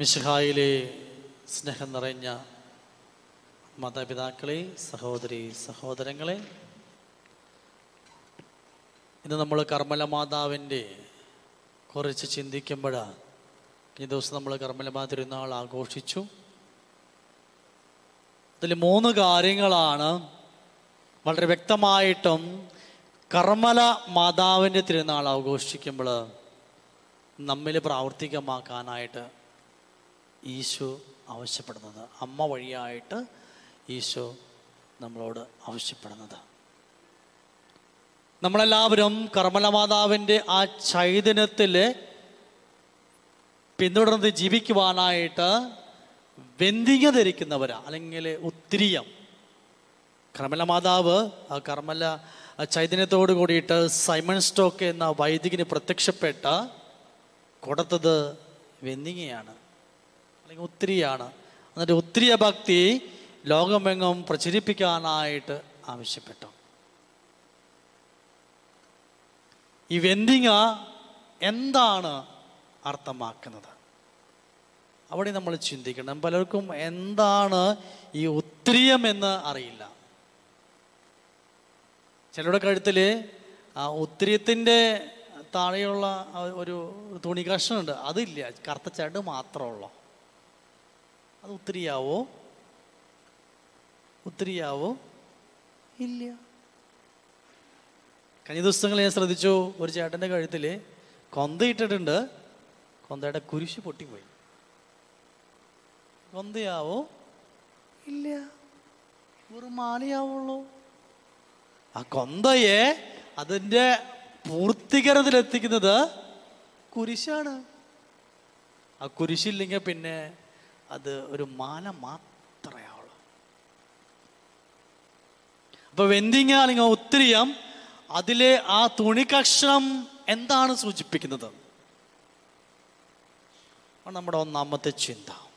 മിശിഹായിലെ സ്നേഹം നിറഞ്ഞ മാതാപിതാക്കളെ സഹോദരി സഹോദരങ്ങളെ ഇന്ന് നമ്മൾ കർമ്മല മാതാവിന്റെ കുറിച്ച് ചിന്തിക്കുമ്പോഴാണ് ഈ ദിവസം നമ്മൾ കർമ്മലമാ തിരുനാൾ ആഘോഷിച്ചു. അതിൽ മൂന്ന് കാര്യങ്ങളാണ് വളരെ വ്യക്തമായിട്ടും കർമ്മല മാതാവിന്റെ തിരുനാൾ ആഘോഷിക്കുമ്പോൾ നമ്മിൽ പ്രാവർത്തികമാക്കാനായിട്ട് ഈശോ ആവശ്യപ്പെടുന്നത്. അമ്മ വഴിയായിട്ട് ഈശോ നമ്മളോട് ആവശ്യപ്പെടുന്നത്. നമ്മളെല്ലാവരും കർമ്മല മാതാവിന്റെ ആ ചൈതന്യത്തിൽ പിന്തുടർന്ന് ജീവിക്കുവാനായിട്ട് വെന്തിങ്ങ ധരിക്കുന്നവരാ അല്ലെങ്കിൽ ഉത്തിരിയം കർമ്മല മാതാവ് ആ കർമ്മല ചൈതന്യത്തോട് കൂടിയിട്ട് സൈമൺ സ്റ്റോക്ക് എന്ന വൈദികന് പ്രത്യക്ഷപ്പെട്ട കൊടുത്തത് വെന്തിങ്ങയാണ്. അല്ലെങ്കിൽ ഒത്തിരിയാണ്. എന്നിട്ട് ഒത്തിരി ഭക്തി ലോകമെങ്ങും പ്രചരിപ്പിക്കാനായിട്ട് ആവശ്യപ്പെട്ടു. ഈ വെന്തിങ്ങ എന്താണ് അർത്ഥമാക്കുന്നത്? അവിടെ നമ്മൾ ചിന്തിക്കണം. പലർക്കും എന്താണ് ഈ ഉത്തിരിയം എന്ന് അറിയില്ല. ചിലരുടെ കഴുത്തിൽ ആ ഉത്തിരിയത്തിന്റെ താഴെയുള്ള ഒരു തുണി കഷ്ണമുണ്ട്. അതില്ല. കറുത്ത ചട് മാത്രമുള്ളൂ അത് ഉത്തിരിയാവോ? ഉത്തിരിയാവോ ഇല്ല. കഴിഞ്ഞ ദിവസങ്ങൾ ഞാൻ ശ്രദ്ധിച്ചു ഒരു ചേട്ടന്റെ കഴുത്തിൽ കൊന്ത ഇട്ടിട്ടുണ്ട്. കൊന്തയുടെ കുരിശ് പൊട്ടിപ്പോയി. കൊന്തയാവോ? ഇല്ല. ഒരു മാലയാവുള്ളൂ. ആ കൊന്തയെ അതിന്റെ പൂർത്തീകരണത്തിലെത്തിക്കുന്നത് കുരിശാണ്. ആ കുരിശില്ലെങ്കിൽ പിന്നെ അത് ഒരു മാല മാത്രമേ ആവുള്ളൂ. അപ്പൊ ഇങ്ങനെ ഉത്തിരിയം അതിലെ ആ തുണി കഷ്ണം എന്താണ് സൂചിപ്പിക്കുന്നത്? നമ്മുടെ ഒന്നാമത്തെ ചിന്ത.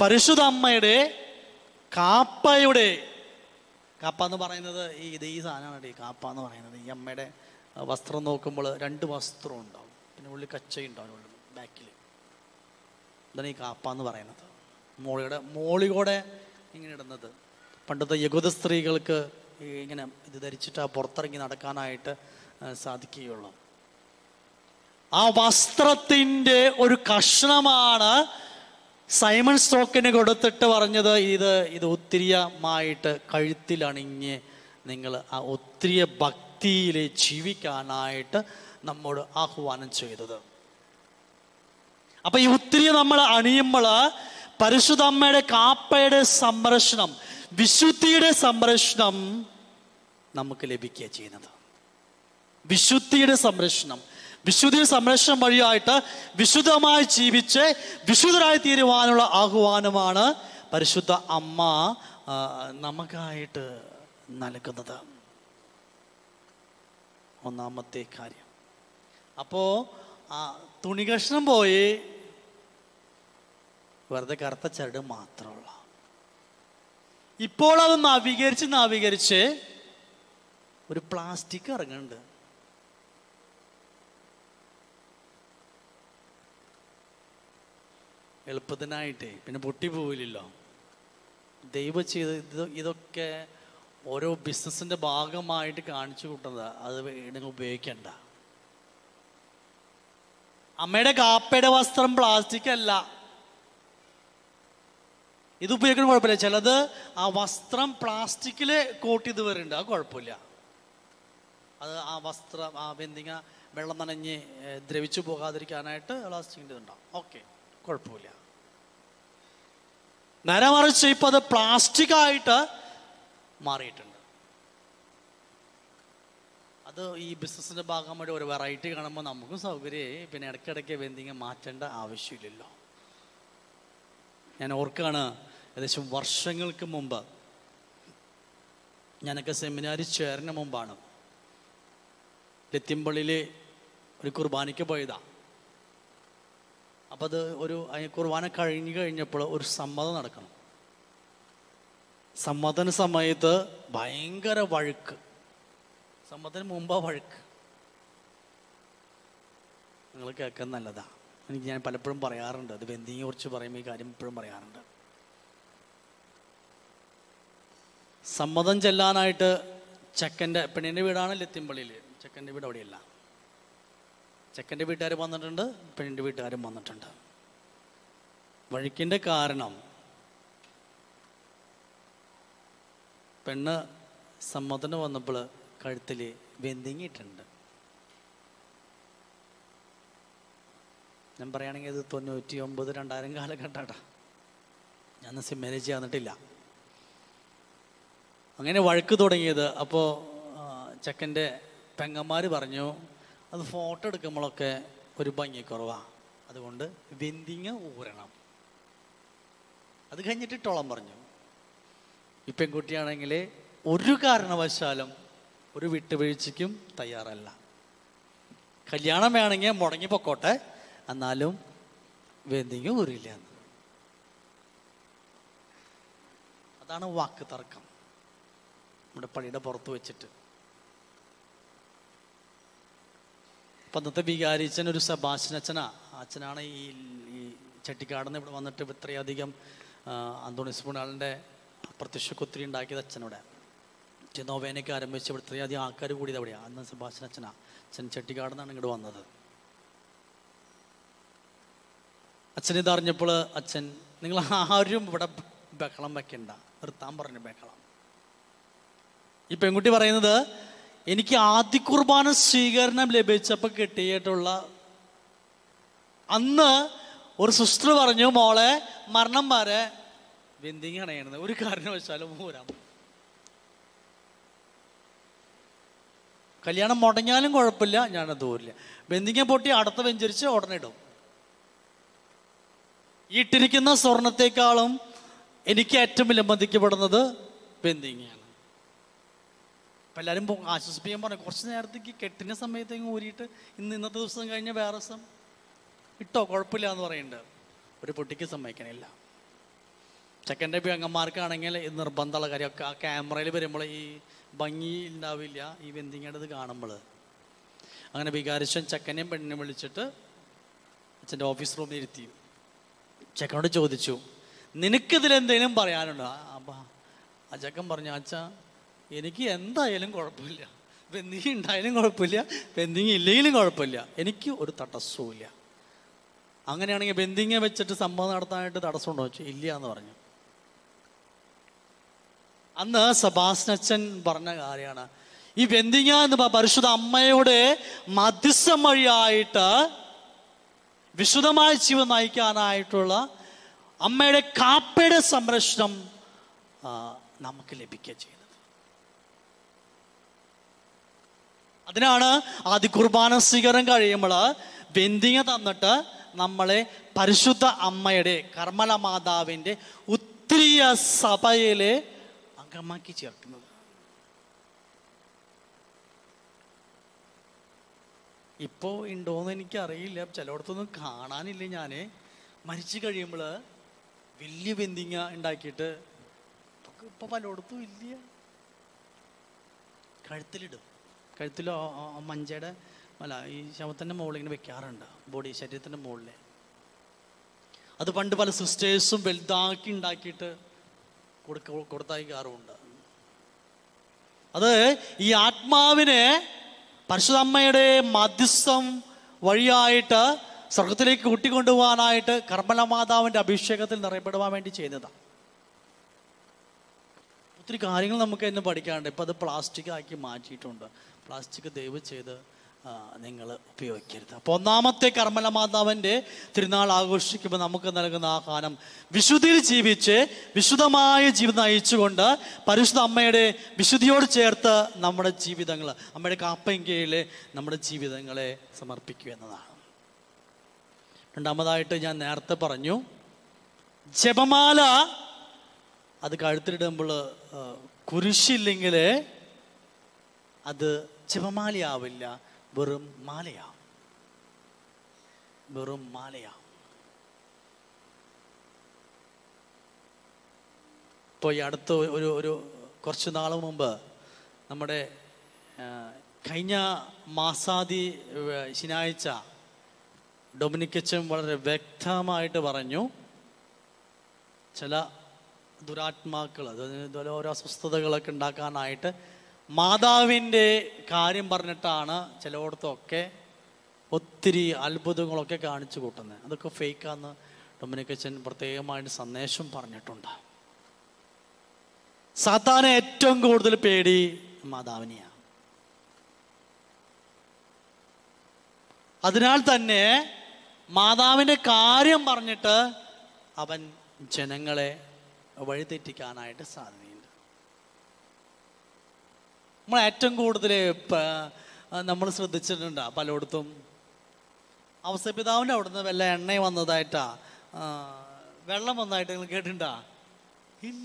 പരിശുദ്ധ അമ്മയുടെ കാപ്പയുടെ കാപ്പ എന്ന് പറയുന്നത് ഈ ഇത് ഈ സാധനമാണ് ഈ കാപ്പ എന്ന് പറയുന്നത്. ഈ അമ്മയുടെ വസ്ത്രം നോക്കുമ്പോൾ രണ്ട് വസ്ത്രം ഉണ്ടാവും. പിന്നെ ഉള്ളിൽ കച്ചയുണ്ടാവും ഉള്ളിൽ ബാക്കിൽ. ഇതാണ് ഈ കാപ്പ എന്ന് പറയുന്നത്. മോളിയുടെ മോളികൂടെ ഇങ്ങനെ ഇടുന്നത്. പണ്ടത്തെ യകുത സ്ത്രീകൾക്ക് ഇങ്ങനെ ഇത് ധരിച്ചിട്ട് പുറത്തിറങ്ങി നടക്കാനായിട്ട് സാധിക്കുകയുള്ളൂ. ആ വസ്ത്രത്തിന്റെ ഒരു കഷ്ണമാണ് സൈമൺ സ്റ്റോക്കിന് കൊടുത്തിട്ട് പറഞ്ഞത് ഇത് ഇത് ഒത്തിരിയമായിട്ട് കഴുത്തിലണിഞ്ഞ് നിങ്ങൾ ആ ഒത്തിരി ഭക്തിയിൽ ജീവിക്കാനായിട്ട് നമ്മോട് ആഹ്വാനം ചെയ്തത്. അപ്പൊ ഈ ഒത്തിരി നമ്മൾ അണിയുമ്പോൾ പരിശുദ്ധ അമ്മയുടെ കാപ്പയുടെ സംരക്ഷണം വിശുദ്ധിയുടെ സംരക്ഷണം നമുക്ക് ലഭിക്കുക ചെയ്യുന്നത്. വിശുദ്ധിയുടെ സംരക്ഷണം. വിശുദ്ധി സംരക്ഷണം വഴിയായിട്ട് വിശുദ്ധമായി ജീവിച്ച് വിശുദ്ധരായി തീരുവാനുള്ള ആഹ്വാനമാണ് പരിശുദ്ധ അമ്മ നമുക്കായിട്ട് നൽകുന്നത്. ഒന്നാമത്തെ കാര്യം. അപ്പോ ആ തുണി കഷ്ണം പോയി വെറുതെ കറുത്ത ചരട് മാത്രമുള്ള. ഇപ്പോൾ അത് നവീകരിച്ച് നവീകരിച്ച് ഒരു പ്ലാസ്റ്റിക് ഇറങ്ങുന്നുണ്ട്. എളുപ്പത്തിനായിട്ടേ പിന്നെ പൊട്ടി പോവില്ലല്ലോ. ദൈവം ചെയ്ത് ഇത് ഇതൊക്കെ ഓരോ ബിസിനസിന്റെ ഭാഗമായിട്ട് കാണിച്ചു കൂട്ടുന്നത്. അത് നിങ്ങൾ ഉപയോഗിക്കണ്ട. അമ്മയുടെ കാപ്പയുടെ വസ്ത്രം പ്ലാസ്റ്റിക് അല്ല. ഇത് ഉപയോഗിക്കുന്ന കുഴപ്പമില്ല. ചിലത് ആ വസ്ത്രം പ്ലാസ്റ്റിക്കിൽ കോട്ട് ചെയ്ത് വരുന്നുണ്ട് അത് കുഴപ്പമില്ല. അത് ആ വസ്ത്രം ആ വെന്തിങ്ങ വെള്ളം നനഞ്ഞ് ദ്രവിച്ചു പോകാതിരിക്കാനായിട്ട് പ്ലാസ്റ്റിക്കിന്റെ ഇതുണ്ടാവും. ഓക്കെ. കുഴപ്പമില്ല. നേരെ മറിച്ച് ഇപ്പം അത് പ്ലാസ്റ്റിക് ആയിട്ട് മാറിയിട്ടുണ്ട്. അത് ഈ ബിസിനസ്സിന്റെ ഭാഗമായിട്ട് ഒരു വെറൈറ്റി കാണുമ്പോൾ നമുക്കും സൗകര്യമായി പിന്നെ ഇടയ്ക്കിടയ്ക്ക് വെന്തിങ്ങ മാറ്റേണ്ട ആവശ്യമില്ലല്ലോ. ഞാൻ ഓർക്കാണ് ഏകദേശം വർഷങ്ങൾക്ക് മുമ്പ് ഞാനൊക്കെ സെമിനാരിൽ ചേർന്ന മുമ്പാണ്. ലത്തിമ്പള്ളിയിൽ ഒരു കുർബാനയ്ക്ക് പോയതാ. അപ്പം അത് ഒരു കുർബാന കഴിഞ്ഞു കഴിഞ്ഞപ്പോൾ ഒരു സമ്മതം നടക്കണം. സമ്മതന സമയത്ത് ഭയങ്കര വഴുക്ക്. സമ്മതത്തിന് മുമ്പാ വഴുക്ക്. നിങ്ങൾ കേൾക്കാൻ നല്ലതാ. എനിക്ക് ഞാൻ പലപ്പോഴും പറയാറുണ്ട്. അത് ബന്ധിയെ കുറിച്ച് പറയുമ്പോൾ ഈ കാര്യം ഇപ്പോഴും പറയാറുണ്ട്. സമ്മതം ചെല്ലാനായിട്ട് ചെക്കന്റെ പെണ്ണിന്റെ വീടാണ് ലത്തിമ്പള്ളിയിൽ ചെക്കന്റെ വീട് അവിടെയല്ല. ചെക്കന്റെ വീട്ടുകാർ വന്നിട്ടുണ്ട് പെണ്ണിന്റെ വീട്ടുകാരും വന്നിട്ടുണ്ട്. വഴിക്കിന്റെ കാരണം പെണ്ണ് സമ്മതത്തിന് വന്നപ്പോൾ കഴുത്തിൽ വെന്തിങ്ങിയിട്ടുണ്ട്. ഞാൻ പറയുകയാണെങ്കിൽ ഇത് തൊണ്ണൂറ്റി ഒമ്പത് രണ്ടായിരം കാലഘട്ടാട്ടാ ഞാൻ സിമ്മേനേജ് ചെയ്യാന്നിട്ടില്ല അങ്ങനെ വഴക്ക് തുടങ്ങിയത്. അപ്പോൾ ചെക്കന്റെ പെങ്ങന്മാർ പറഞ്ഞു അത് ഫോട്ടോ എടുക്കുമ്പോഴൊക്കെ ഒരു ഭംഗിക്കുറവാണ് അതുകൊണ്ട് വെന്തിങ് ഊരണം. അത് കഴിഞ്ഞിട്ട് ടോളം പറഞ്ഞു ഈ പെൺകുട്ടിയാണെങ്കിൽ ഒരു കാരണവശാലും ഒരു വിട്ടുവീഴ്ചയ്ക്കും തയ്യാറല്ല. കല്യാണം വേണമെങ്കിൽ മുടങ്ങി പൊക്കോട്ടെ എന്നാലും വെന്തിങ് ഊരില്ല അതാണ് വാക്ക് തർക്കം. നമ്മുടെ പണിയുടെ പുറത്ത് വെച്ചിട്ട്. അപ്പം വികാരിച്ചൻ ഒരു അച്ഛനാ അച്ഛനാണ് ഈ ഈ ചട്ടിക്കാടുന്ന് ഇവിടെ വന്നിട്ട് ഇത്രയധികം അന്തോണിസ് പുണാളിന്റെ പ്രത്യക്ഷ കുത്തിരി ഉണ്ടാക്കിയത് അച്ഛനോടെ. ചെന്നോവേനയ്ക്ക് ആരംഭിച്ച് ഇവിടെ ഇത്രയധികം ആൾക്കാർ കൂടിയത് അവിടെയാണ് അന്ന് സബാശൻ അച്ഛനാ അച്ഛൻ ചട്ടിക്കാട് നിന്നാണ് ഇങ്ങോട്ട് വന്നത്. അച്ഛൻ ഇതറിഞ്ഞപ്പോൾ അച്ഛൻ നിങ്ങൾ ആരും ഇവിടെ ബഹളം വെക്കണ്ട. നിർത്താൻ പറഞ്ഞു ബഹളം. ഈ പെൺകുട്ടി പറയുന്നത് എനിക്ക് ആദ്യ കുർബാന സ്വീകരണം ലഭിച്ചപ്പോൾ കിട്ടിയിട്ടുള്ള അന്ന് ഒരു സിസ്റ്റർ പറഞ്ഞു മോളെ മരണം വരെ വെന്തിങ് അണയണത്. ഒരു കാരണവശാലും മൂരാം കല്യാണം മുടങ്ങിയാലും കുഴപ്പമില്ല ഞാനത് ഊരില്ല. ബന്ധിങ്ങ പൊട്ടി അടുത്ത വെഞ്ചരിച്ച് ഉടനെ ഇടും. ഇട്ടിരിക്കുന്ന സ്വർണത്തെക്കാളും എനിക്ക് ഏറ്റവും വിലമതിക്കപ്പെടുന്നത് ബന്ധിങ്ങയാണ് അപ്പം എല്ലാവരും ആശ്വസിപ്പിക്കാൻ പറഞ്ഞു. കുറച്ച് നേരത്തേക്ക് കെട്ടിന സമയത്തേക്ക് ഊരിയിട്ട് ഇന്ന് ഇന്നത്തെ ദിവസം കഴിഞ്ഞ് വേറെ ദിവസം ഇട്ടോ കുഴപ്പമില്ല എന്ന് പറയുന്നുണ്ട്. ഒരു പൊട്ടിക്ക് സമ്മതിക്കണില്ല. ചെക്കന്റെ പെങ്ങന്മാർക്കാണെങ്കിൽ ഇത് നിർബന്ധമുള്ള കാര്യമൊക്കെ ആ ക്യാമറയിൽ വരുമ്പോൾ ഈ ഭംഗി ഉണ്ടാവില്ല ഈ വെന്തിങ്ങയുടെ ഇത് കാണുമ്പോൾ. അങ്ങനെ വികാരിച്ചൻ ചെക്കനെയും പെണ്ണിനെയും വിളിച്ചിട്ട് അച്ഛന്റെ ഓഫീസ് റൂമിൽ ഇരുത്തി. ചെക്കനോട് ചോദിച്ചു നിനക്കിതിലെന്തെങ്കിലും പറയാനുണ്ടോ? അപ്പാ ആ ചെക്കൻ പറഞ്ഞു അച്ഛാ എനിക്ക് എന്തായാലും കുഴപ്പമില്ല. പെന്തിങ് ഉണ്ടായാലും കുഴപ്പമില്ല പെന്തിങ് ഇല്ലെങ്കിലും കുഴപ്പമില്ല. എനിക്ക് ഒരു തടസ്സവും ഇല്ല. അങ്ങനെയാണെങ്കിൽ ബെന്തിങ്ങെ വെച്ചിട്ട് സംഭവം നടത്താനായിട്ട് തടസ്സമുണ്ടോ? വെച്ചു ഇല്ല എന്ന് പറഞ്ഞു. അന്ന് സബാസ്നച്ചൻ പറഞ്ഞ കാര്യമാണ്. ഈ ബെന്തിങ്ങ എന്ന് പരിശുദ്ധ അമ്മയുടെ മധ്യസ്ഥം വഴിയായിട്ട് വിശുദ്ധമായ ജീവൻ നയിക്കാനായിട്ടുള്ള അമ്മയുടെ കാപ്പയുടെ സംരക്ഷണം നമുക്ക് ലഭിക്കുക ചെയ്യുന്നത് അതിനാണ് ആദ്യ കുർബാന സ്വീകരണം കഴിയുമ്പോൾ ബന്ധിങ്ങ തന്നിട്ട് നമ്മളെ പരിശുദ്ധ അമ്മയുടെ കർമ്മല മാതാവിന്റെ ഉത്തരീയ സഭയിലെ അംഗമാക്കി ചേർക്കുന്നത്. ഇപ്പോൾ ഉണ്ടോയെന്ന് എനിക്കറിയില്ല. ചിലയിടത്തൊന്നും കാണാനില്ല ഞാൻ മരിച്ചു കഴിയുമ്പോൾ വലിയ ബന്ധിങ്ങ ഉണ്ടാക്കിയിട്ട് ഇപ്പൊ പലയിടത്തും ഇല്ല. കഴുത്തിലിടും. കഴുത്തിലോ മഞ്ചയുടെ അല്ല ഈ ശവത്തിന്റെ മുകളിൽ ഇങ്ങനെ വെക്കാറുണ്ട് ബോഡി ശരീരത്തിന്റെ മുകളിൽ. അത് പണ്ട് പല സിസ്റ്റേഴ്സും വലുതാക്കി ഉണ്ടാക്കിയിട്ട് കൊടുക്ക കൊടുത്തയക്കാറുമുണ്ട് അത് ഈ ആത്മാവിനെ പരിശുദ്ധമ്മയുടെ മധ്യസ്ഥം വഴിയായിട്ട് സ്വർഗത്തിലേക്ക് കൂട്ടിക്കൊണ്ടുപോകാനായിട്ട് കർമ്മല മാതാവിന്റെ അഭിഷേകത്തിൽ നിറയപ്പെടുവാൻ വേണ്ടി ചെയ്യുന്നതാണ് ഒത്തിരി കാര്യങ്ങൾ നമുക്ക് ഇന്ന് പഠിക്കാനുണ്ട്. ഇപ്പം അത് പ്ലാസ്റ്റിക് ആക്കി മാറ്റിയിട്ടുണ്ട്. പ്ലാസ്റ്റിക് ദയവ് ചെയ്ത് നിങ്ങൾ ഉപയോഗിക്കരുത്. അപ്പോൾ ഒന്നാമത്തെ കർമ്മല മാതാവിന്റെ തിരുനാൾ ആഘോഷിക്കുമ്പോൾ നമുക്ക് നൽകുന്ന ആഹാരം വിശുദ്ധിയിൽ ജീവിച്ച് വിശുദ്ധമായ ജീവിതം നയിച്ചുകൊണ്ട് പരിശുദ്ധ അമ്മയുടെ വിശുദ്ധിയോട് ചേർത്ത് നമ്മുടെ ജീവിതങ്ങൾ അമ്മയുടെ കാപ്പയും കീഴിൽ നമ്മുടെ ജീവിതങ്ങളെ സമർപ്പിക്കുക എന്നതാണ്. രണ്ടാമതായിട്ട് ഞാൻ നേരത്തെ പറഞ്ഞു ജപമാല അത് കഴുത്തിലിടുമ്പോൾ കുരിശില്ലെങ്കിൽ അത് ജപമാലയാവില്ല വെറും മാലയാവും. വെറും മാലയാവും. ഇപ്പോൾ ഈ അടുത്ത ഒരു ഒരു കുറച്ച് നാൾ മുമ്പ് നമ്മുടെ കഴിഞ്ഞ മാസാദി ശനിയാഴ്ച ഡൊമിനിക്കച്ചൻ വളരെ വ്യക്തമായിട്ട് പറഞ്ഞു ചില ദുരാത്മാക്കൾ അതായത് ഓരോ അസ്വസ്ഥതകളൊക്കെ ഉണ്ടാക്കാനായിട്ട് മാതാവിന്റെ കാര്യം പറഞ്ഞിട്ടാണ് ചിലയിടത്തൊക്കെ ഒത്തിരി അത്ഭുതങ്ങളൊക്കെ കാണിച്ചു കൂട്ടുന്നത്. അതൊക്കെ ഫേക്കാന്ന് ഡൊമിനിക്കച്ചൻ പ്രത്യേകമായിട്ട് സന്ദേശം പറഞ്ഞിട്ടുണ്ട്. സാത്താനെ ഏറ്റവും കൂടുതൽ പേടി മാതാവിനെയാണ് അതിനാൽ തന്നെ മാതാവിന്റെ കാര്യം പറഞ്ഞിട്ട് അവൻ ജനങ്ങളെ വഴിതെറ്റിക്കാനായിട്ട് സാധ്യതയുണ്ട്. നമ്മൾ ഏറ്റവും കൂടുതൽ നമ്മൾ ശ്രദ്ധിച്ചിട്ടുണ്ട് പലയിടത്തും. അവസ്ഥപിതാവിന്റെ അവിടുന്ന് വല്ല എണ്ണ വന്നതായിട്ടാ വെള്ളം വന്നതായിട്ട് നിങ്ങൾ കേട്ടിട്ടുണ്ടാ? ഇല്ല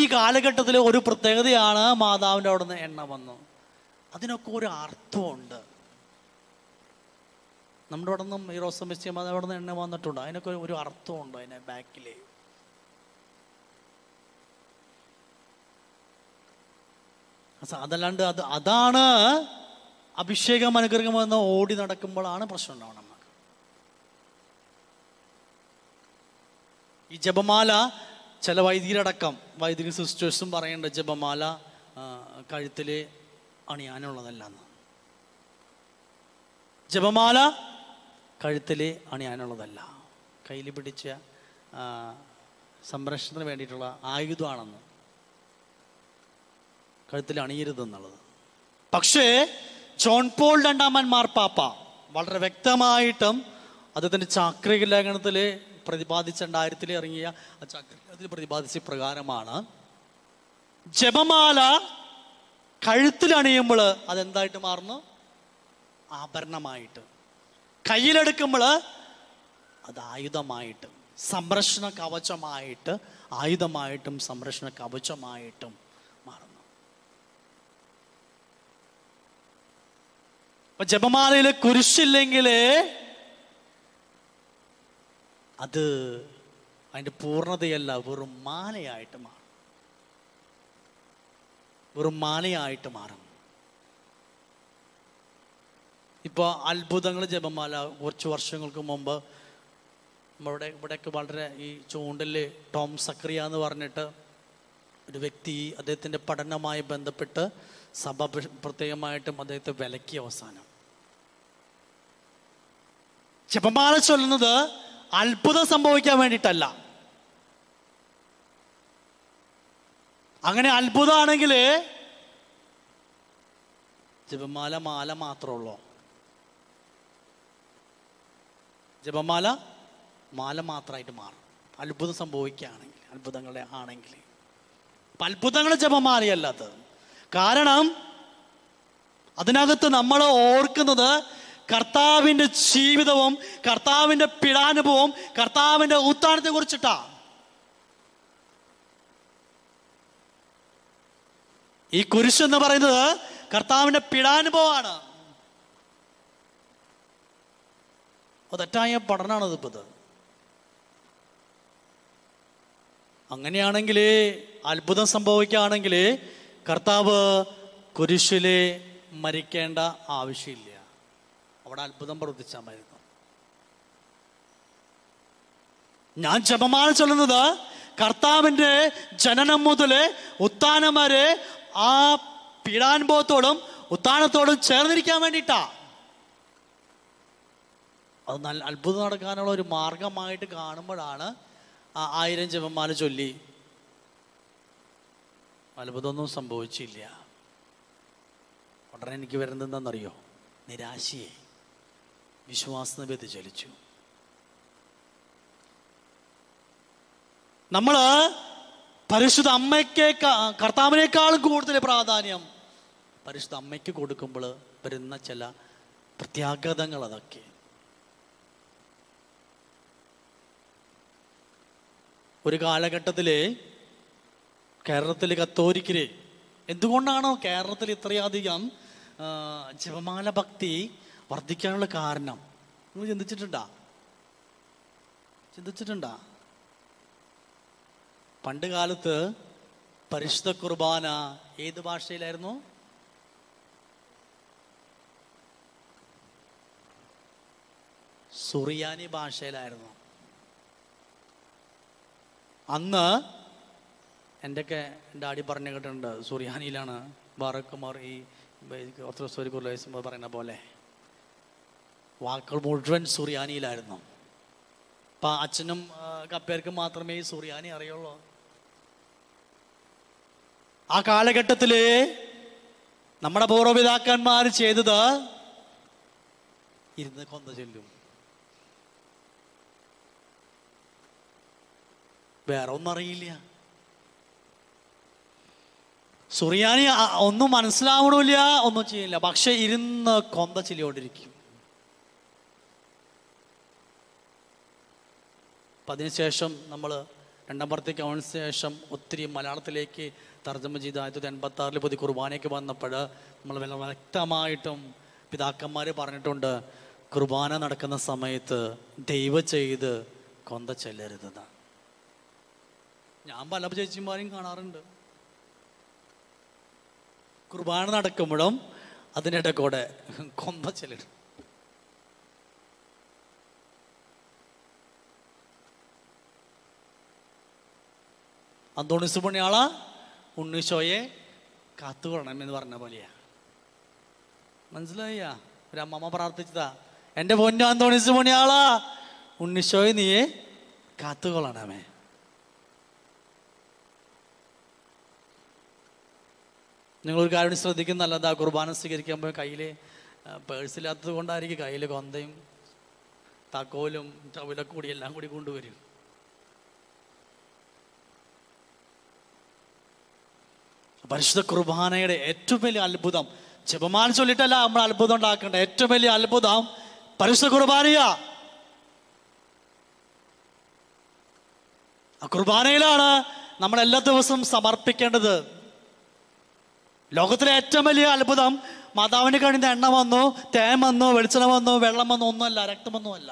ഈ കാലഘട്ടത്തിൽ ഒരു പ്രത്യേകതയാണ് മാതാവിന്റെ അവിടുന്ന് എണ്ണ വന്നു. അതിനൊക്കെ ഒരു അർത്ഥമുണ്ട്. നമ്മുടെ അവിടെ നിന്നും ഈ റോസം വെച്ച് മാതാവ് അവിടെ നിന്ന് എണ്ണ വന്നിട്ടുണ്ട്. അതിനൊക്കെ ഒരു അർത്ഥമുണ്ട് അതിനെ ബാക്കിൽ അതല്ലാണ്ട് അത് അതാണ് അഭിഷേകം അനുഗ്രഹം എന്ന് ഓടി നടക്കുമ്പോഴാണ് പ്രശ്നം ഉണ്ടാവുന്നത് നമുക്ക് ഈ ജപമാല ചില വൈദികരടക്കം വൈദിക സിസ്റ്റേഴ്സും പറയേണ്ട ജപമാല കഴുത്തിൽ അണിയാനുള്ളതല്ലെന്ന്. ജപമാല കഴുത്തിൽ അണിയാനുള്ളതല്ല. കയ്യിൽ പിടിച്ച സംരക്ഷണത്തിന് വേണ്ടിയിട്ടുള്ള ആയുധമാണെന്ന്. കഴുത്തിൽ അണിയരുതെന്നുള്ളത് പക്ഷേ ജോൺ പോൾ രണ്ടാമൻ മാർപ്പാപ്പ വളരെ വ്യക്തമായിട്ടും അദ്ദേഹത്തിന്റെ ചാക്രിക ലേഖനത്തിൽ പ്രതിപാദിച്ച രണ്ടായിരത്തിൽ ഇറങ്ങിയ ആ ചാക്രികത്തിൽ പ്രതിപാദിച്ച പ്രകാരമാണ് ജപമാല കഴുത്തിൽ അണിയുമ്പോൾ അതെന്തായിട്ട് മാറുന്നു? ആഭരണമായിട്ട്. കയ്യിലെടുക്കുമ്പോൾ അത് ആയുധമായിട്ട് സംരക്ഷണ കവചമായിട്ട് ആയുധമായിട്ടും സംരക്ഷണ കവചമായിട്ടും മാറുന്നു അപ്പൊ ജപമാലയിൽ കുരിശില്ലെങ്കിൽ അത് അതിന്റെ പൂർണതയല്ല വെറും മാലയായിട്ട് മാറും. വെറും മാലയായിട്ട് മാറും. ഇപ്പോൾ അത്ഭുതങ്ങൾ ജപമാല കുറച്ച് വർഷങ്ങൾക്ക് മുമ്പ് നമ്മുടെ ഇവിടെയൊക്കെ വളരെ ഈ ചൂണ്ടിൽ ടോം സക്രിയ എന്ന് പറഞ്ഞിട്ട് ഒരു വ്യക്തി അദ്ദേഹത്തിന്റെ പഠനവുമായി ബന്ധപ്പെട്ട് സഭ പ്ര- പ്രത്യേകമായിട്ടും അദ്ദേഹത്തെ വിലക്കി അവസാനം. ജപമാല ചൊല്ലുന്നത് അത്ഭുതം സംഭവിക്കാൻ വേണ്ടിയിട്ടല്ല. അങ്ങനെ അത്ഭുതമാണെങ്കിൽ ജപമാല മാല മാത്രമുള്ളൂ ജപമാല മാല മാത്രമായിട്ട് മാറും. അത്ഭുതം സംഭവിക്കുകയാണെങ്കിൽ അത്ഭുതങ്ങളെ ആണെങ്കിൽ. അപ്പൊ അത്ഭുതങ്ങൾ ജപമാലയല്ല അത്. കാരണം അതിനകത്ത് നമ്മൾ ഓർക്കുന്നത് കർത്താവിന്റെ ജീവിതവും കർത്താവിന്റെ പിടാനുഭവവും കർത്താവിന്റെ ഉത്താനത്തെ കുറിച്ചിട്ടാണ് ഈ കുരിശ് എന്ന് പറയുന്നത് കർത്താവിന്റെ പിടാനുഭവമാണ് തെറ്റായ പഠനമാണ് ഇതിപ്പോ ഇത്. അങ്ങനെയാണെങ്കിൽ അത്ഭുതം സംഭവിക്കുകയാണെങ്കിൽ കർത്താവ് കുരിശിലെ മരിക്കേണ്ട ആവശ്യമില്ല. അവിടെ അത്ഭുതം പ്രവർത്തിച്ചാൽ മരുന്നു ഞാൻ ജപമാണ് ചൊല്ലുന്നത് കർത്താവിന്റെ ജനനം മുതൽ ഉത്താനം വരെ ആ പീഡാനുഭവത്തോടും ഉത്താനത്തോടും ചേർന്നിരിക്കാൻ വേണ്ടിയിട്ടാ. അത് നല്ല അത്ഭുതം നടക്കാനുള്ള ഒരു മാർഗമായിട്ട് കാണുമ്പോഴാണ് ആയിരം ജപമാല ചൊല്ലി അത്ഭുതമൊന്നും സംഭവിച്ചില്ല. ഉടനെ എനിക്ക് വരുന്നത് എന്താണെന്നറിയോ? നിരാശയെ. വിശ്വാസം വ്യതിചലിച്ചു. നമ്മൾ പരിശുദ്ധ അമ്മയ്ക്ക് കർത്താവിനേക്കാളും കൂടുതൽ പ്രാധാന്യം. പരിശുദ്ധ അമ്മയ്ക്ക് കൊടുക്കുമ്പോൾ വരുന്ന ചില പ്രത്യാഘാതങ്ങൾ അതൊക്കെ. ഒരു കാലഘട്ടത്തിൽ കേരളത്തിലെ കത്തോരിക്കരെ എന്തുകൊണ്ടാണ് കേരളത്തിൽ ഇത്രയധികം ജപമാല ഭക്തി വർദ്ധിക്കാനുള്ള കാരണം? നിങ്ങൾ ചിന്തിച്ചിട്ടുണ്ടാ? ചിന്തിച്ചിട്ടുണ്ടാ? പണ്ട് കാലത്ത് പരിശുദ്ധ കുർബാന ഏത് ഭാഷയിലായിരുന്നു? സുറിയാനി ഭാഷയിലായിരുന്നു. അന്ന് എന്റെയൊക്കെ ഡാഡി പറഞ്ഞു കേട്ടിട്ടുണ്ട് സുറിയാനിയിലാണ് ബാറക്കുമാർ ഈ ഓർത്തഡോക്സ് കുർലേസ് പറയുന്ന പോലെ. വാക്കുകൾ മുഴുവൻ സുറിയാനിയിലായിരുന്നു. അപ്പം അച്ഛനും കപ്പേർക്ക് കപ്പേർക്കും മാത്രമേ ഈ സുറിയാനി അറിയുള്ളൂ. ആ കാലഘട്ടത്തിൽ നമ്മുടെ പൂർവപിതാക്കന്മാർ ചെയ്തത് ഇരുന്ന് കൊന്ന ചൊല്ലും. വേറെ ഒന്നും അറിയില്ല. സുറിയാനി ഒന്നും മനസ്സിലാവണില്ല ഒന്നും ചെയ്യില്ല പക്ഷെ ഇരുന്ന് കൊന്ത ചിലിയോണ്ടിരിക്കും അപ്പം അതിനുശേഷം നമ്മൾ രണ്ടാം പുറത്തേക്ക് അവന് ശേഷം ഒത്തിരി മലയാളത്തിലേക്ക് തർജമ ചെയ്ത് ആയിരത്തി തൊള്ളായിരത്തി എൺപത്തി ആറിൽ പുതിയ കുർബാനയ്ക്ക് വന്നപ്പോൾ നമ്മൾ വളരെ വ്യക്തമായിട്ടും പിതാക്കന്മാർ പറഞ്ഞിട്ടുണ്ട് കുർബാന നടക്കുന്ന സമയത്ത് ദൈവ ചെയ്ത് കൊന്ത ചെല്ലരുതെന്ന് ഞാൻ പല ചേച്ചിമാരെയും കാണാറുണ്ട്. കുർബാന നടക്കുമ്പോഴും അതിനിടെ കൂടെ കൊമ്പ ചെല്ലിടും. അന്തോണിസ് പണിയാള ഉണ്ണീശോയെ കാത്തുകൊള്ളണം എന്ന് പറഞ്ഞ പോലെയാ. മനസ്സിലായ ഒരു അമ്മമ്മ പ്രാർത്ഥിച്ചതാ എന്റെ പൊന്നു അന്തോണിസ് പണിയാള ഉണ്ണീശോയെ നീയെ കാത്തുകൊള്ളണമേ. നിങ്ങളൊരു കാര്യം ശ്രദ്ധിക്കും ആ കുർബാന സ്വീകരിക്കുമ്പോൾ കയ്യിൽ പേഴ്സില്ലാത്തത് കൊണ്ടായിരിക്കും കയ്യിൽ കൊന്തയും തക്കോലും ടവലൊക്കെ കൂടി എല്ലാം കൂടി കൊണ്ടുവരും പരിശുദ്ധ കുർബാനയുടെ ഏറ്റവും വലിയ അത്ഭുതം ജപമാല ചൊല്ലിട്ടല്ല നമ്മൾ അത്ഭുതം ഉണ്ടാക്കേണ്ട ഏറ്റവും വലിയ അത്ഭുതം പരിശുദ്ധ കുർബാനയാ. ആ കുർബാനയിലാണ് നമ്മൾ എല്ലാ ദിവസവും സമർപ്പിക്കേണ്ടത്. ലോകത്തിലെ ഏറ്റവും വലിയ അത്ഭുതം മാതാവിന് കഴിഞ്ഞ എണ്ണ വന്നോ തേൻ വന്നോ വെളിച്ചെണ്ണ വന്നോ വെള്ളം വന്നോ ഒന്നുമല്ല രക്തമൊന്നുമല്ല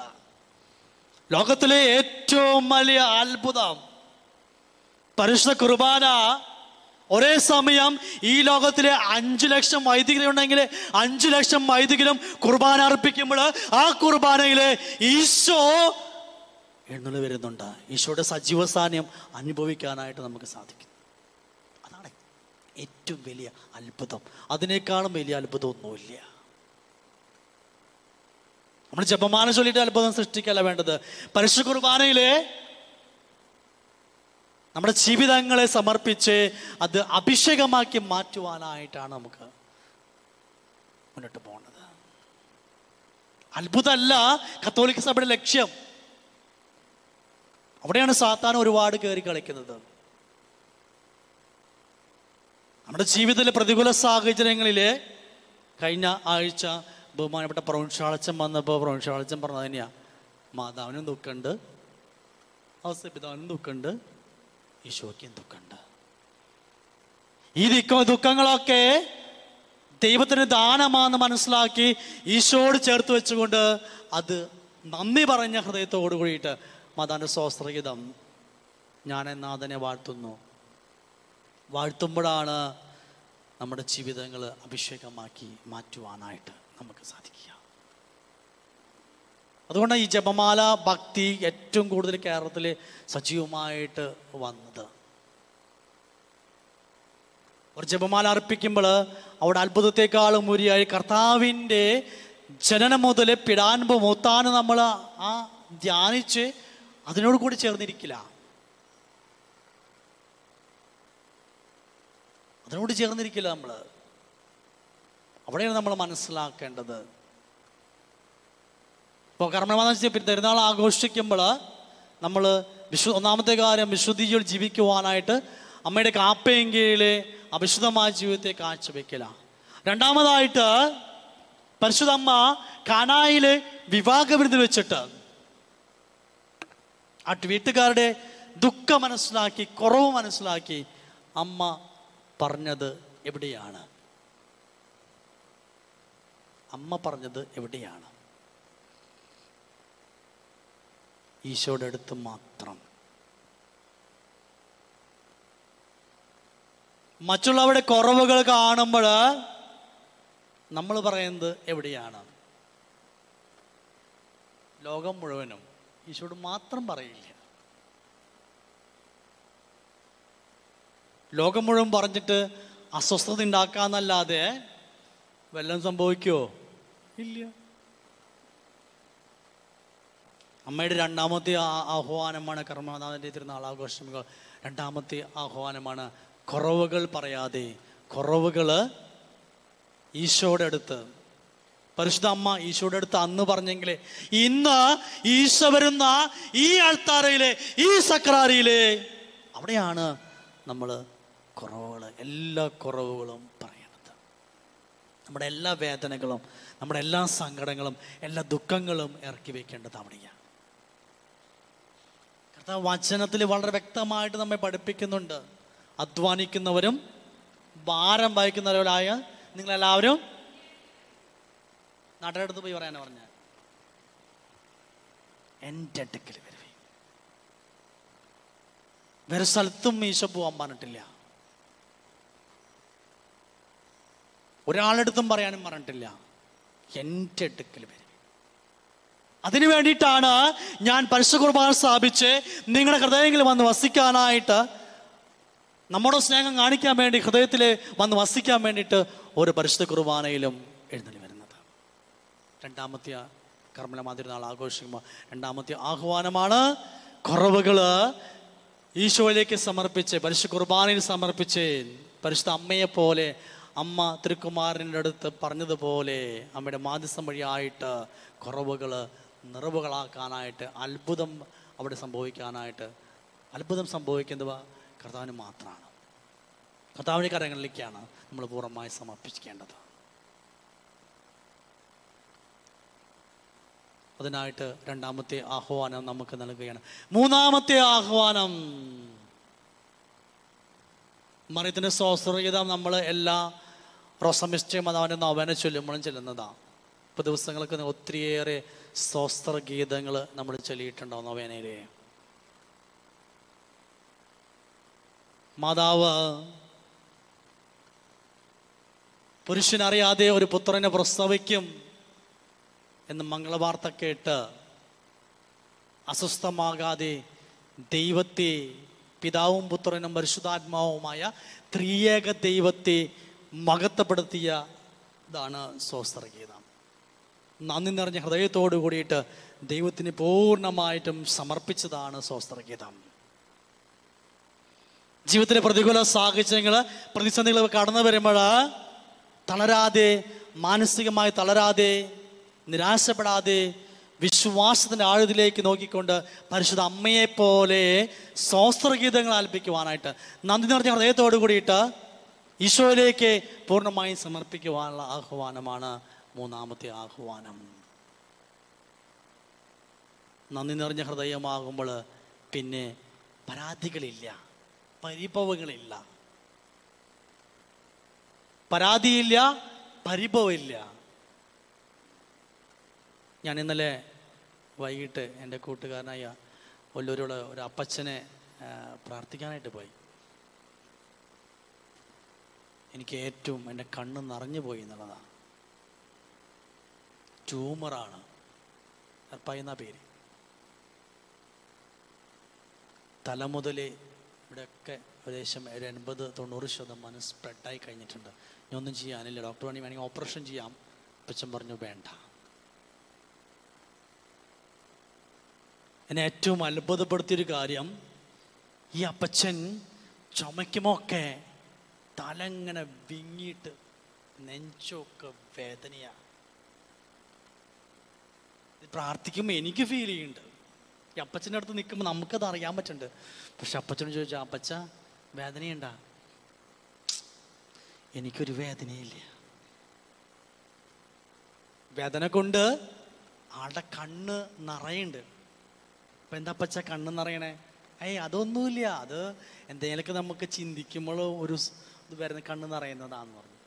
ലോകത്തിലെ ഏറ്റവും വലിയ അത്ഭുതം പരിശുദ്ധ കുർബാന. ഒരേ സമയം ഈ ലോകത്തിലെ അഞ്ചു ലക്ഷം വൈദികരുണ്ടെങ്കിൽ അഞ്ചു ലക്ഷം വൈദികരും കുർബാന അർപ്പിക്കുമ്പോൾ ആ കുർബാനയിലെ ഈശോ എഴുന്നള്ളി വരുന്നുണ്ട്. ഈശോയുടെ സജീവ സാന്നിധ്യം അനുഭവിക്കാനായിട്ട് നമുക്ക് സാധിക്കും. ഏറ്റവും വലിയ അത്ഭുതം. അതിനേക്കാളും വലിയ അത്ഭുതം ഒന്നുമില്ല നമ്മൾ ജപമാല ചൊല്ലിയിട്ട് അത്ഭുതം സൃഷ്ടിക്കല്ല വേണ്ടത്. പരിശുദ്ധ കുർബാനയിലെ നമ്മുടെ ജീവിതങ്ങളെ സമർപ്പിച്ച് അത് അഭിഷേകമാക്കി മാറ്റുവാനായിട്ടാണ് നമുക്ക് മുന്നോട്ട് പോകുന്നത് അത്ഭുതമല്ല കത്തോലിക്ക സഭയുടെ ലക്ഷ്യം. അവിടെയാണ് സാത്താൻ ഒരുപാട് കയറി കളിക്കുന്നത്. നമ്മുടെ ജീവിതത്തിലെ പ്രതികൂല സാഹചര്യങ്ങളിൽ കഴിഞ്ഞ ആഴ്ച ബഹുമാനപ്പെട്ട പ്രൗൺഷാളച്ചൻ വന്നപ്പോൾ പ്രൗൺഷാളച്ചൻ പറഞ്ഞത് തന്നെയാണ് മാതാവിനും ദുഃഖമുണ്ട്. അവസ്ഥപിതാവിനും ദുഃഖമുണ്ട്. ഈശോയ്ക്കും ദുഃഖമുണ്ട്. ഈ ദുഃഖ ദുഃഖങ്ങളൊക്കെ ദൈവത്തിന് ദാനമാണെന്ന് മനസ്സിലാക്കി ഈശോട് ചേർത്ത് വെച്ചുകൊണ്ട് അത് നന്ദി പറഞ്ഞ ഹൃദയത്തോട് കൂടിയിട്ട് മാതാവിന്റെ സ്വാസ്ത്രഗീതം ഞാൻ നാഥനെ വാഴ്ത്തുന്നു. വാഴ്ത്തുമ്പോഴാണ് നമ്മുടെ ജീവിതങ്ങൾ അഭിഷേകമാക്കി മാറ്റുവാനായിട്ട് നമുക്ക് സാധിക്കുക. അതുകൊണ്ട് ഈ ജപമാല ഭക്തി ഏറ്റവും കൂടുതൽ കേരളത്തിൽ സജീവമായിട്ട് വന്നത്. ഒരു ജപമാല അർപ്പിക്കുമ്പോൾ അവിടെ അത്ഭുതത്തെക്കാളും മുരിയായി കർത്താവിന്റെ ജനനം മുതൽ പിടാൻപ് മൂത്താന് നമ്മൾ ആ ധ്യാനിച്ച് അതിനോട് കൂടി ചേർന്നിരിക്കില്ല. അതിനോട് ചേർന്നിരിക്കില്ല നമ്മൾ. അവിടെയാണ് നമ്മൾ മനസ്സിലാക്കേണ്ടത്. ഇപ്പോൾ കർമ്മമാണെന്ന് പിന്നെ പെരുന്നാൾ ആഘോഷിക്കുമ്പോൾ നമ്മൾ വിശു ഒന്നാമത്തെ കാര്യം വിശുദ്ധിയിൽ ജീവിക്കുവാനായിട്ട് അമ്മയുടെ കാപ്പയും കീഴിലെ അവിശുദ്ധമായ ജീവിതത്തെ കാഴ്ചവെക്കില്ല രണ്ടാമതായിട്ട് പരിശുദ്ധമ്മ കാനായിലെ വിവാഹവിരുദ്ധ വെച്ചിട്ട് ആ വീട്ടുകാരുടെ ദുഃഖം മനസ്സിലാക്കി കുറവ് മനസ്സിലാക്കി അമ്മ പറഞ്ഞത് എവിടെയാണ്? അമ്മ പറഞ്ഞത് എവിടെയാണ്? ഈശോയുടെ അടുത്ത് മാത്രം. മറ്റുള്ളവരുടെ കുറവുകൾ കാണുമ്പോൾ നമ്മൾ പറയുന്നത് എവിടെയാണ്? ലോകം മുഴുവനും ഈശോട് മാത്രം പറയില്ല. ലോകം മുഴുവൻ പറഞ്ഞിട്ട് അസ്വസ്ഥത ഉണ്ടാക്കാന്നല്ലാതെ വല്ലതും സംഭവിക്കുമോ ഇല്ല. അമ്മയുടെ രണ്ടാമത്തെ ആഹ്വാനമാണ് കർമ്മനാഥന്റെ തിരുനാൾ ആഘോഷങ്ങൾ രണ്ടാമത്തെ ആഹ്വാനമാണ് കുറവുകൾ പറയാതെ കുറവുകൾ ഈശോയുടെ അടുത്ത് പരിശുദ്ധ അമ്മ ഈശോയുടെ അടുത്ത് അന്ന് പറഞ്ഞെങ്കിലേ ഇന്ന് ഈശോ വരുന്ന ഈ ആൾത്താരയിലെ ഈ സക്രാരിയിലെ അവിടെയാണ് നമ്മൾ കുറവുകൾ എല്ലാ കുറവുകളും പറയണത്. നമ്മുടെ എല്ലാ വേദനകളും നമ്മുടെ എല്ലാ സങ്കടങ്ങളും എല്ലാ ദുഃഖങ്ങളും ഇറക്കി വെക്കേണ്ടത് അവിടെയാണ് കർത്താവ് വചനത്തിൽ വളരെ വ്യക്തമായിട്ട് നമ്മെ പഠിപ്പിക്കുന്നുണ്ട്. അധ്വാനിക്കുന്നവരും ഭാരം വഹിക്കുന്നവരായ നിങ്ങളെല്ലാവരും നാട്ടിനടുത്ത് പോയി പറയാനാ പറഞ്ഞ. എന്റെ അടുക്കൽ വരുവേ. വേറെ സ്ഥലത്തും ഈശോ പോകാൻ പറഞ്ഞിട്ടില്ല. ഒരാളടുത്തും പറയാനും പറഞ്ഞിട്ടില്ല. എന്റെ അടുക്കൽ വരും. അതിനു വേണ്ടിയിട്ടാണ് ഞാൻ പരിശു കുർബാന സ്ഥാപിച്ച് നിങ്ങളുടെ ഹൃദയങ്ങളിൽ വന്ന് വസിക്കാനായിട്ട് നമ്മുടെ സ്നേഹം കാണിക്കാൻ വേണ്ടി ഹൃദയത്തിൽ വന്ന് വസിക്കാൻ വേണ്ടിയിട്ട് ഒരു പരിശുദ്ധ കുർബാനയിലും എഴുന്നള്ളി വരുന്നത്. രണ്ടാമത്തെ കർമ്മലമാതിരി നാൾ ആഘോഷിക്കുമ്പോൾ രണ്ടാമത്തെ ആഹ്വാനമാണ് കുറവുകൾ ഈശോയിലേക്ക് സമർപ്പിച്ച് പരിശുദ്ധ കുർബാനയിൽ സമർപ്പിച്ച് പരിശുദ്ധ അമ്മയെ പോലെ അമ്മ തിരുക്കുമാരന്റെ അടുത്ത് പറഞ്ഞതുപോലെ അമ്മയുടെ മാധ്യസ്ഥം വഴിയായിട്ട് കുറവുകൾ നിറവുകളാക്കാനായിട്ട് അത്ഭുതം അവിടെ സംഭവിക്കാനായിട്ട് അത്ഭുതം സംഭവിക്കുന്നത് കർത്താവിന് മാത്രമാണ്. കർത്താവിന്റെ കരങ്ങളിലേക്കാണ് നമ്മൾ പൂർണമായി സമർപ്പിക്കേണ്ടത്. അതിനായിട്ട് രണ്ടാമത്തെ ആഹ്വാനം നമുക്ക് നൽകുകയാണ്. മൂന്നാമത്തെ ആഹ്വാനം മറിയത്തിന്റെ സ്വാശ്രയത നമ്മൾ എല്ലാ റോസമിസ്റ്റയും അതവന്റെ നവന ചൊല്ലുമ്പോഴും ചെല്ലുന്നതാണ് ഇപ്പോൾ ദിവസങ്ങൾക്ക് ഒത്തിരിയേറെ സ്വസ്ത്ര ഗീതങ്ങൾ നമ്മൾ ചൊല്ലിയിട്ടുണ്ടോ നവേനയിലെ? മാതാവ് പുരുഷനറിയാതെ ഒരു പുത്രനെ പ്രസവിക്കും എന്ന് മംഗളവാർത്ത കേട്ട് അസ്വസ്ഥമാകാതെ ദൈവത്തെ പിതാവും പുത്രനും പരിശുദ്ധാത്മാവുമായ ത്രിയേക ദൈവത്തെ മഹത്വപ്പെടുത്തിയ ഇതാണ് സ്വസ്ത്രഗീതം. നന്ദി നിറഞ്ഞ ഹൃദയത്തോടു കൂടിയിട്ട് ദൈവത്തിന് പൂർണമായിട്ടും സമർപ്പിച്ചതാണ് സ്വസ്ത്രഗീതം. ജീവിതത്തിലെ പ്രതികൂല സാഹചര്യങ്ങൾ പ്രതിസന്ധികൾ കടന്നു വരുമ്പോൾ തളരാതെ മാനസികമായി തളരാതെ നിരാശപ്പെടാതെ വിശ്വാസത്തിന്റെ ആഴത്തിലേക്ക് നോക്കിക്കൊണ്ട് പരിശുദ്ധ അമ്മയെപ്പോലെ സ്വസ്ത്രഗീതങ്ങൾ ആലപിക്കുവാനായിട്ട് നന്ദി നിറഞ്ഞ ഹൃദയത്തോടു കൂടിയിട്ട് ഈശോയിലേക്ക് പൂർണമായും സമർപ്പിക്കുവാനുള്ള ആഹ്വാനമാണ് മൂന്നാമത്തെ ആഹ്വാനം. നന്ദി നിറഞ്ഞ ഹൃദയമാകുമ്പോൾ പിന്നെ പരാതികളില്ല പരിഭവങ്ങളില്ല. പരാതിയില്ല പരിഭവമില്ല. ഞാൻ ഇന്നലെ വൈകിട്ട് എന്റെ കൂട്ടുകാരനായ ഒല്ലൂരോട് ഒരു അപ്പച്ചനെ പ്രാർത്ഥിക്കാനായിട്ട് പോയി. എനിക്ക് ഏറ്റവും എന്റെ കണ്ണ് നിറഞ്ഞു പോയി എന്നുള്ളതാണ്. ട്യൂമറാണ് എന്ന പേര്. തലമുതലേ ഇവിടെയൊക്കെ ഏകദേശം ഒരു എൺപത് തൊണ്ണൂറ് ശതമാനം സ്പ്രെഡായി കഴിഞ്ഞിട്ടുണ്ട്. ഇനി ഒന്നും ചെയ്യാനില്ല. ഡോക്ടർ വേണമെങ്കിൽ വേണമെങ്കിൽ ഓപ്പറേഷൻ ചെയ്യാം. അപ്പച്ചൻ പറഞ്ഞു വേണ്ട. എന്നെ ഏറ്റവും അത്ഭുതപ്പെടുത്തിയൊരു കാര്യം ഈ അപ്പച്ചൻ ചുമയ്ക്കുമൊക്കെ തലങ്ങനെ വിങ്ങിയിട്ട് നെഞ്ചൊക്കെ വേദനയാ. പ്രാർത്ഥിക്കുമ്പോൾ എനിക്ക് ഫീൽ ചെയ്യുന്നുണ്ട്. ഈ അപ്പച്ചന്റെ അടുത്ത് നിൽക്കുമ്പോൾ നമുക്കത് അറിയാൻ പറ്റുന്നുണ്ട്. പക്ഷെ അപ്പച്ചനോട് ചോദിച്ചാൽ അപ്പച്ച വേദനയുണ്ടാ? എനിക്കൊരു വേദനയില്ല. വേദന കൊണ്ട് ആളുടെ കണ്ണ് നിറയുണ്ട് അപ്പം എന്താ അപ്പച്ച കണ്ണ് നിറയണേ? ഏയ് അതൊന്നുമില്ല. അത് എന്തെങ്കിലുമൊക്കെ നമുക്ക് ചിന്തിക്കുമ്പോൾ ഒരു ഇത് വരുന്ന കണ്ണ് നിറയുന്നതാന്ന് പറഞ്ഞു.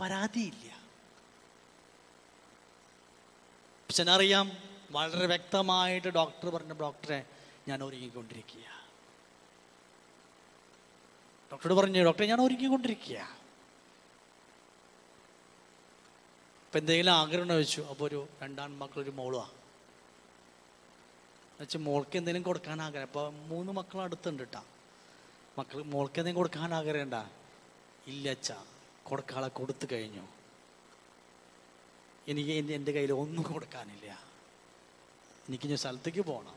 പരാതിയില്ല. അറിയാം വളരെ വ്യക്തമായിട്ട് ഡോക്ടർ പറഞ്ഞ ഡോക്ടറെ ഞാൻ ഒരുങ്ങിക്കൊണ്ടിരിക്കുക ഡോക്ടറോട് പറഞ്ഞു ഡോക്ടറെ ഞാൻ ഒരുങ്ങിക്കൊണ്ടിരിക്കുക അപ്പം എന്തെങ്കിലും ആഗ്രഹം വെച്ചു അപ്പൊ അപ്പോൾ ഒരു രണ്ടാൺ മക്കളൊരു മോളുവാ. വെച്ച് മോൾക്ക് എന്തെങ്കിലും കൊടുക്കാൻ ആഗ്രഹം. അപ്പോൾ മൂന്ന് മക്കൾ അടുത്തുണ്ട് കേട്ടാ മക്കൾ മോൾക്ക് എന്തെങ്കിലും കൊടുക്കാൻ ആഗ്രഹമുണ്ട? ഇല്ല അച്ഛ. കൊടുക്കാളെ കൊടുത്തു കഴിഞ്ഞു. എനിക്ക് എന്റെ കയ്യിൽ ഒന്നും കൊടുക്കാനില്ല. എനിക്ക് ഞാൻ സ്ഥലത്തേക്ക് പോകണം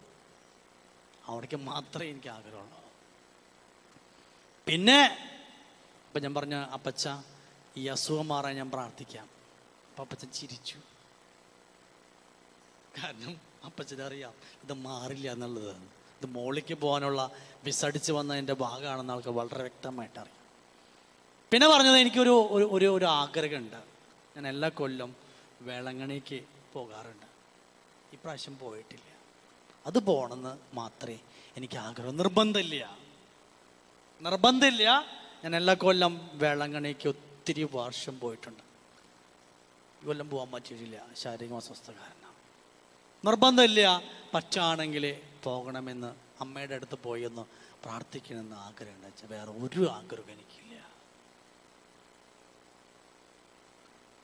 അവിടേക്ക് മാത്രമേ എനിക്ക് ആഗ്രഹമുള്ളൂ. പിന്നെ ഇപ്പം ഞാൻ പറഞ്ഞ അപ്പച്ച ഈ അസുഖം മാറാൻ ഞാൻ പ്രാർത്ഥിക്കാം. അപ്പം അപ്പച്ചൻ ചിരിച്ചു. കാരണം അപ്പച്ചനറിയാം ഇത് മാറില്ല എന്നുള്ളത്. ഇത് മോളിക്ക് പോകാനുള്ള വിസടിച്ച് വന്നതിന്റെ ഭാഗമാണെന്ന് ആൾക്ക് വളരെ വ്യക്തമായിട്ട് അറിയാം. പിന്നെ പറഞ്ഞത് എനിക്കൊരു ഒരു ഒരു ഒരു ആഗ്രഹമുണ്ട്. ഞാൻ എല്ലാ കൊല്ലം വേളങ്ങണിക്ക് പോകാറുണ്ട്. ഇപ്രാവശ്യം പോയിട്ടില്ല. അത് പോകണമെന്ന് മാത്രമേ എനിക്ക് ആഗ്രഹം. നിർബന്ധമില്ല. നിർബന്ധമില്ല. ഞാൻ എല്ലാ കൊല്ലം വേളങ്ങണിക്ക് ഒത്തിരി വർഷം പോയിട്ടുണ്ട്. ഈ കൊല്ലം പോകാൻ പറ്റിയിട്ടില്ല. ശാരീരിക അസ്വസ്ഥ കാരണം നിർബന്ധമില്ല. പറ്റുകയാണെങ്കിൽ പോകണമെന്ന് അമ്മയുടെ അടുത്ത് പോയി ഒന്ന് പ്രാർത്ഥിക്കണമെന്ന് ആഗ്രഹമുണ്ട് വെച്ചാൽ വേറെ ഒരു ആഗ്രഹം എനിക്കില്ല.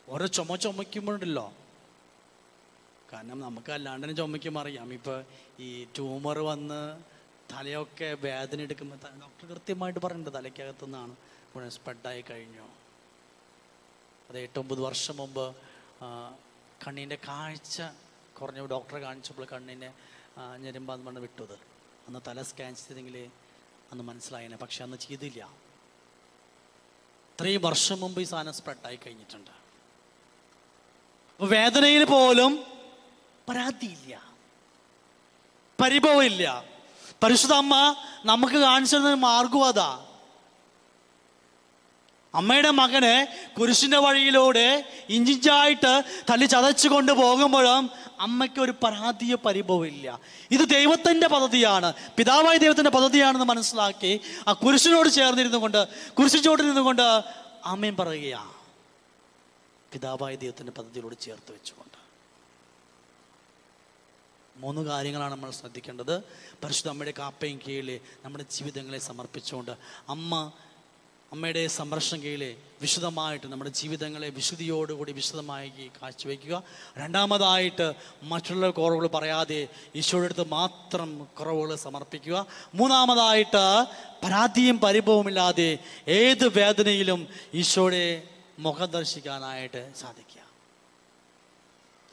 ഓരോ ചുമ ചുമയ്ക്കുമ്പോഴുണ്ടല്ലോ. കാരണം നമുക്ക് അല്ലാണ്ടിനെ ചുമയ്ക്കുമ്പോൾ അറിയാം. ഇപ്പോൾ ഈ ട്യൂമർ വന്ന് തലയൊക്കെ വേദന എടുക്കുമ്പോൾ ഡോക്ടർ കൃത്യമായിട്ട് പറയുന്നുണ്ട് തലയ്ക്കകത്തു നിന്നാണ് മുഴുവൻ സ്പ്രെഡായി കഴിഞ്ഞു. അത് എട്ടൊമ്പത് വർഷം മുമ്പ് കണ്ണിന്റെ കാഴ്ച കുറഞ്ഞ. ഡോക്ടറെ കാണിച്ചപ്പോൾ കണ്ണിനെ ഞെരുമ്പാന്ന് പറഞ്ഞ് വിട്ടത്. അന്ന് തല സ്കാൻ ചെയ്തെങ്കിൽ അന്ന് മനസ്സിലായേനെ. പക്ഷെ അന്ന് ചെയ്തില്ല. ഇത്രയും വർഷം മുമ്പ് ഈ സാധനം സ്പ്രെഡായി കഴിഞ്ഞിട്ടുണ്ട്. വേദനയിൽ പോലും പരാതിയില്ല. പരിഭവമില്ല. പരിശുദ്ധ അമ്മ നമുക്ക് കാണിച്ചു തന്ന മാർഗം അതാ. അമ്മയുടെ മകനെ കുരിശിന്റെ വഴിയിലൂടെ ഇഞ്ചിഞ്ചായിട്ട് തല്ലി ചതച്ചു കൊണ്ട് പോകുമ്പോഴും അമ്മയ്ക്ക് ഒരു പരാതിയോ പരിഭവമില്ല. ഇത് ദൈവത്തിന്റെ പദ്ധതിയാണ്. പിതാവായ ദൈവത്തിന്റെ പദ്ധതിയാണെന്ന് മനസ്സിലാക്കി ആ കുരിശിനോട് ചേർന്നിരുന്നു കൊണ്ട് കുരിശിച്ചോട്ടിരുന്നു കൊണ്ട് അമ്മയും പറയുകയാണ് പിതാവായ ദൈവത്തിന്റെ പദ്ധതിയോട് ചേർത്ത് വെച്ചുകൊണ്ട്. മൂന്ന് കാര്യങ്ങളാണ് നമ്മൾ ശ്രദ്ധിക്കേണ്ടത്. പരിശുദ്ധ അമ്മയുടെ കാപ്പയും കീഴിൽ നമ്മുടെ ജീവിതങ്ങളെ സമർപ്പിച്ചുകൊണ്ട് അമ്മ അമ്മയുടെ സംരക്ഷണം കീഴിലെ വിശദമായിട്ട് നമ്മുടെ ജീവിതങ്ങളെ വിശുദ്ധിയോടുകൂടി വിശദമായി കാഴ്ചവെക്കുക രണ്ടാമതായിട്ട് മറ്റുള്ള കുറവുകൾ പറയാതെ ഈശോയുടെ അടുത്ത് മാത്രം കുറവുകൾ സമർപ്പിക്കുക. മൂന്നാമതായിട്ട് പരാതിയും പരിഭവമില്ലാതെ ഏത് വേദനയിലും ഈശോയെ മുഖം ദർശിക്കാനായിട്ട് സാധിക്കുക.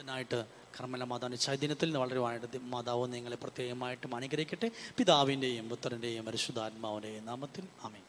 ായിട്ട് കർമ്മല മാതാവിന്റെ ചൈതന്യത്തിൽ വളരുവാനായിട്ട് മാതാവ് നിങ്ങളെ പ്രത്യേകമായിട്ടും അനുഗ്രഹിക്കട്ടെ. പിതാവിന്റെയും പുത്രന്റെയും പരിശുദ്ധാത്മാവിന്റെയും നാമത്തിൽ ആമേൻ.